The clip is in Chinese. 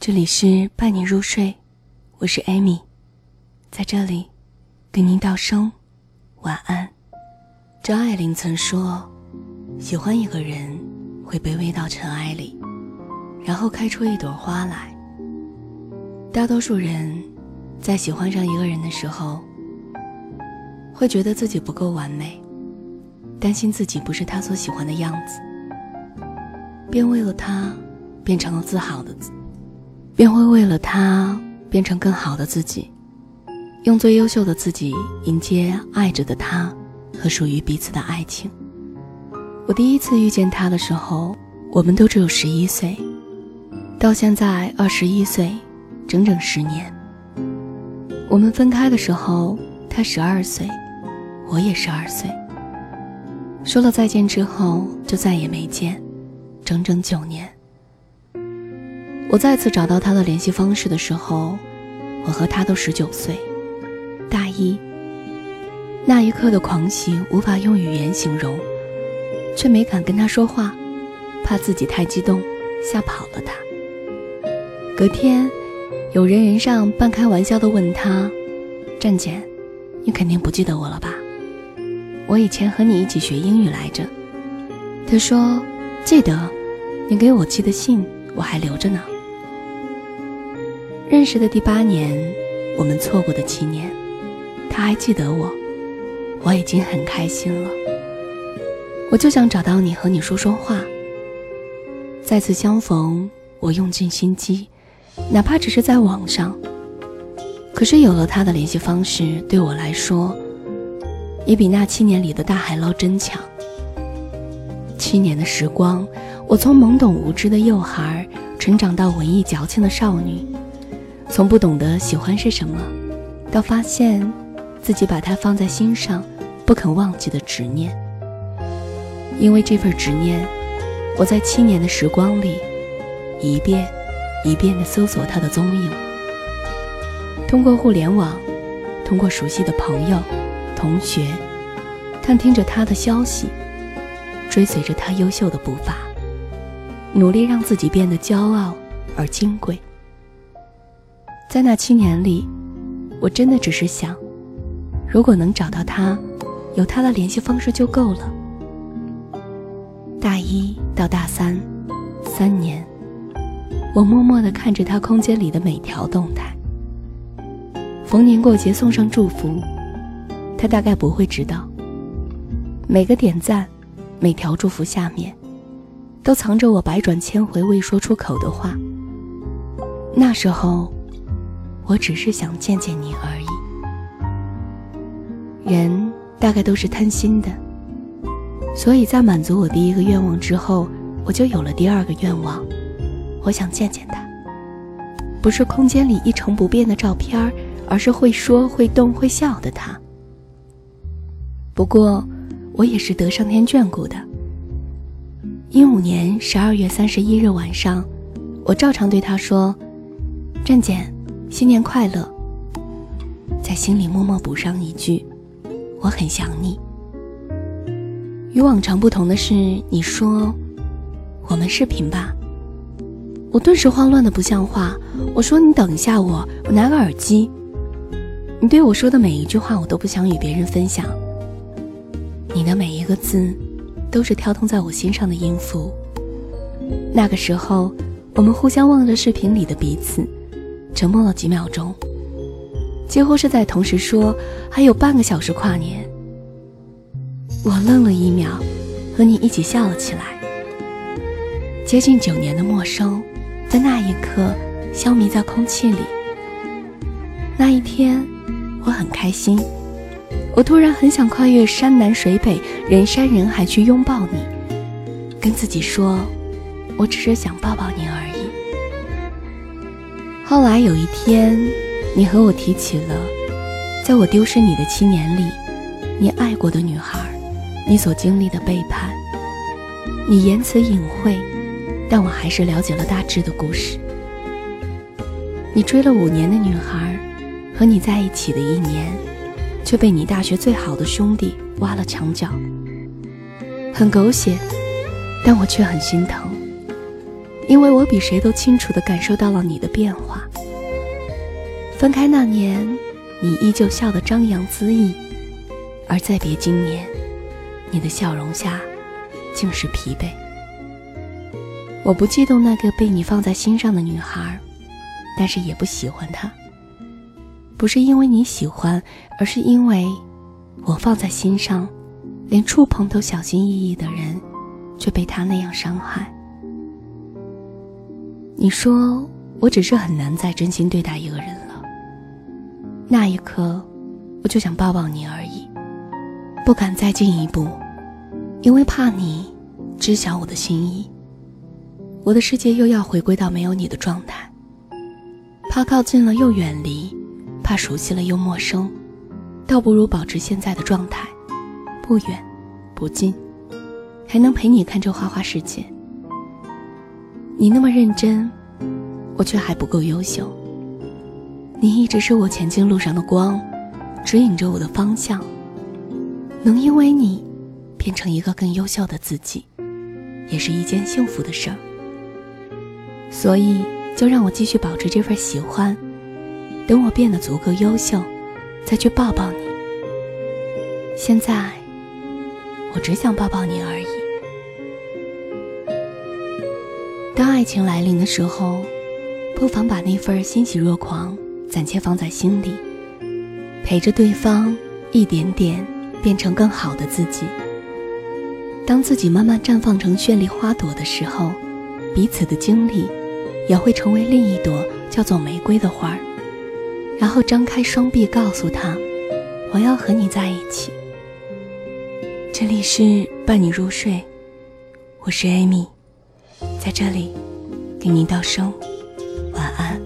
这里是伴你入睡，我是艾米，在这里给您道声晚安。张爱玲曾说：“喜欢一个人，会卑微到尘埃里，然后开出一朵花来。”大多数人在喜欢上一个人的时候，会觉得自己不够完美，担心自己不是他所喜欢的样子，便为了他变成了自豪的自。便会为了他变成更好的自己，用最优秀的自己迎接爱着的他和属于彼此的爱情。我第一次遇见他的时候，我们都只有十一岁，到现在二十一岁，整整十年。我们分开的时候，他十二岁，我也十二岁。说了再见之后，就再也没见，整整九年。我再次找到他的联系方式的时候，我和他都十九岁，大一。那一刻的狂喜无法用语言形容，却没敢跟他说话，怕自己太激动吓跑了他。隔天，有人人上半开玩笑的问他：“战姐，你肯定不记得我了吧？我以前和你一起学英语来着。”他说：“记得，你给我寄的信我还留着呢。”认识的第八年，我们错过的七年，他还记得我，我已经很开心了。我就想找到你，和你说说话。再次相逢，我用尽心机，哪怕只是在网上。可是有了他的联系方式，对我来说，也比那七年里的大海捞针强。七年的时光，我从懵懂无知的幼孩，成长到文艺矫情的少女。从不懂得喜欢是什么，到发现自己把它放在心上，不肯忘记的执念。因为这份执念，我在七年的时光里，一遍一遍地搜索他的踪影。通过互联网，通过熟悉的朋友、同学，探听着他的消息，追随着他优秀的步伐，努力让自己变得骄傲而金贵。在那七年里，我真的只是想，如果能找到他，有他的联系方式就够了。大一到大三，三年，我默默地看着他空间里的每条动态。逢年过节送上祝福，他大概不会知道，每个点赞，每条祝福下面，都藏着我百转千回未说出口的话。那时候。我只是想见见你而已。人大概都是贪心的，所以在满足我第一个愿望之后，我就有了第二个愿望，我想见见他。不是空间里一成不变的照片而是会说会动会笑的他。不过，我也是得上天眷顾的。一五年十二月三十一日晚上，我照常对他说：“战姐。”新年快乐，在心里默默补上一句：“我很想你。”与往常不同的是，你说：“我们视频吧。”我顿时慌乱的不像话。我说：“你等一下，我我拿个耳机。”你对我说的每一句话，我都不想与别人分享。你的每一个字，都是跳动在我心上的音符。那个时候，我们互相望着视频里的彼此。沉默了几秒钟，几乎是在同时说：“还有半个小时跨年。”我愣了一秒，和你一起笑了起来。接近九年的陌生，在那一刻消弭在空气里。那一天，我很开心，我突然很想跨越山南水北、人山人海去拥抱你，跟自己说：“我只是想抱抱你而已。”后来有一天，你和我提起了，在我丢失你的七年里，你爱过的女孩，你所经历的背叛。你言辞隐晦，但我还是了解了大致的故事。你追了五年的女孩，和你在一起的一年，却被你大学最好的兄弟挖了墙角。很狗血，但我却很心疼。因为我比谁都清楚地感受到了你的变化。分开那年，你依旧笑得张扬恣意；而再别今年，你的笑容下竟是疲惫。我不嫉妒那个被你放在心上的女孩，但是也不喜欢她。不是因为你喜欢，而是因为我放在心上，连触碰都小心翼翼的人，却被他那样伤害。你说我只是很难再真心对待一个人了。那一刻，我就想抱抱你而已，不敢再进一步，因为怕你知晓我的心意。我的世界又要回归到没有你的状态，怕靠近了又远离，怕熟悉了又陌生，倒不如保持现在的状态，不远不近，还能陪你看这花花世界。你那么认真，我却还不够优秀。你一直是我前进路上的光，指引着我的方向。能因为你变成一个更优秀的自己，也是一件幸福的事儿。所以，就让我继续保持这份喜欢，等我变得足够优秀，再去抱抱你。现在，我只想抱抱你而已。当爱情来临的时候，不妨把那份欣喜若狂暂且放在心里，陪着对方一点点变成更好的自己。当自己慢慢绽放成绚丽花朵的时候，彼此的经历也会成为另一朵叫做玫瑰的花儿。然后张开双臂，告诉他：“我要和你在一起。”这里是伴你入睡，我是 Amy。在这里，给您道声晚安。